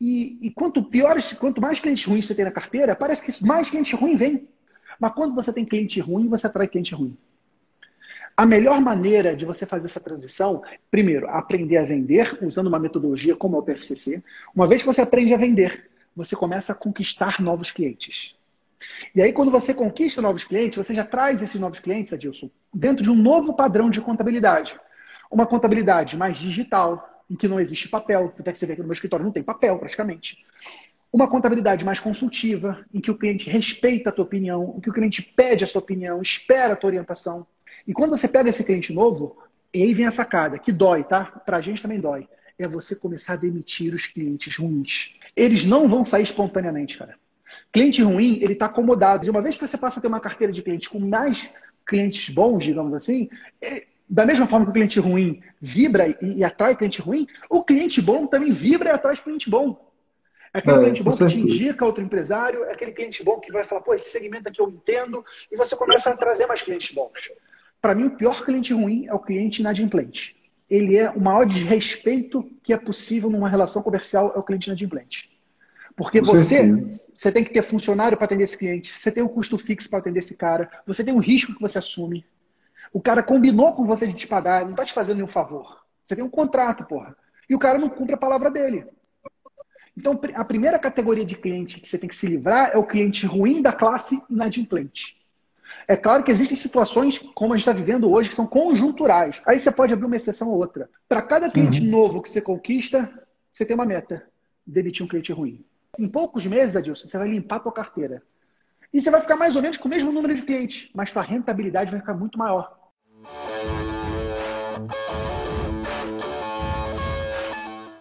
E, e quanto piores, quanto mais clientes ruins você tem na carteira, parece que mais cliente ruim vem. Mas quando você tem cliente ruim, você atrai cliente ruim. A melhor maneira de você fazer essa transição, primeiro, aprender a vender usando uma metodologia como o PFCC. Uma vez que você aprende a vender, você começa a conquistar novos clientes. E aí, quando você conquista novos clientes, você já traz esses novos clientes, Adilson, dentro de um novo padrão de contabilidade. Uma contabilidade mais digital, em que não existe papel. Até que você vê que no meu escritório não tem papel, praticamente. Uma contabilidade mais consultiva, em que o cliente respeita a tua opinião, em que o cliente pede a sua opinião, espera a tua orientação. E quando você pega esse cliente novo, e aí vem a sacada, que dói, tá? Pra gente também dói. É você começar a demitir os clientes ruins. Eles não vão sair espontaneamente, cara. Cliente ruim, ele está acomodado. E uma vez que você passa a ter uma carteira de clientes com mais clientes bons, digamos assim, é, da mesma forma que o cliente ruim vibra e, e atrai cliente ruim, o cliente bom também vibra e atrai cliente bom. É aquele é, cliente bom que te indica outro empresário, é aquele cliente bom que vai falar, pô, esse segmento aqui eu entendo, e você começa a trazer mais clientes bons. Para mim, o pior cliente ruim é o cliente inadimplente. Ele é o maior desrespeito que é possível numa relação comercial, é o cliente inadimplente. Porque você, você tem que ter funcionário para atender esse cliente, você tem um custo fixo para atender esse cara, você tem um risco que você assume. O cara combinou com você de te pagar, não está te fazendo nenhum favor. Você tem um contrato, porra. E o cara não cumpre a palavra dele. Então, a primeira categoria de cliente que você tem que se livrar é o cliente ruim da classe inadimplente. É claro que existem situações, como a gente está vivendo hoje, que são conjunturais. Aí você pode abrir uma exceção ou outra. Para cada cliente uhum. novo que você conquista, você tem uma meta: demitir um cliente ruim. Em poucos meses, Adilson, você vai limpar a tua carteira. E você vai ficar mais ou menos com o mesmo número de clientes, mas sua rentabilidade vai ficar muito maior.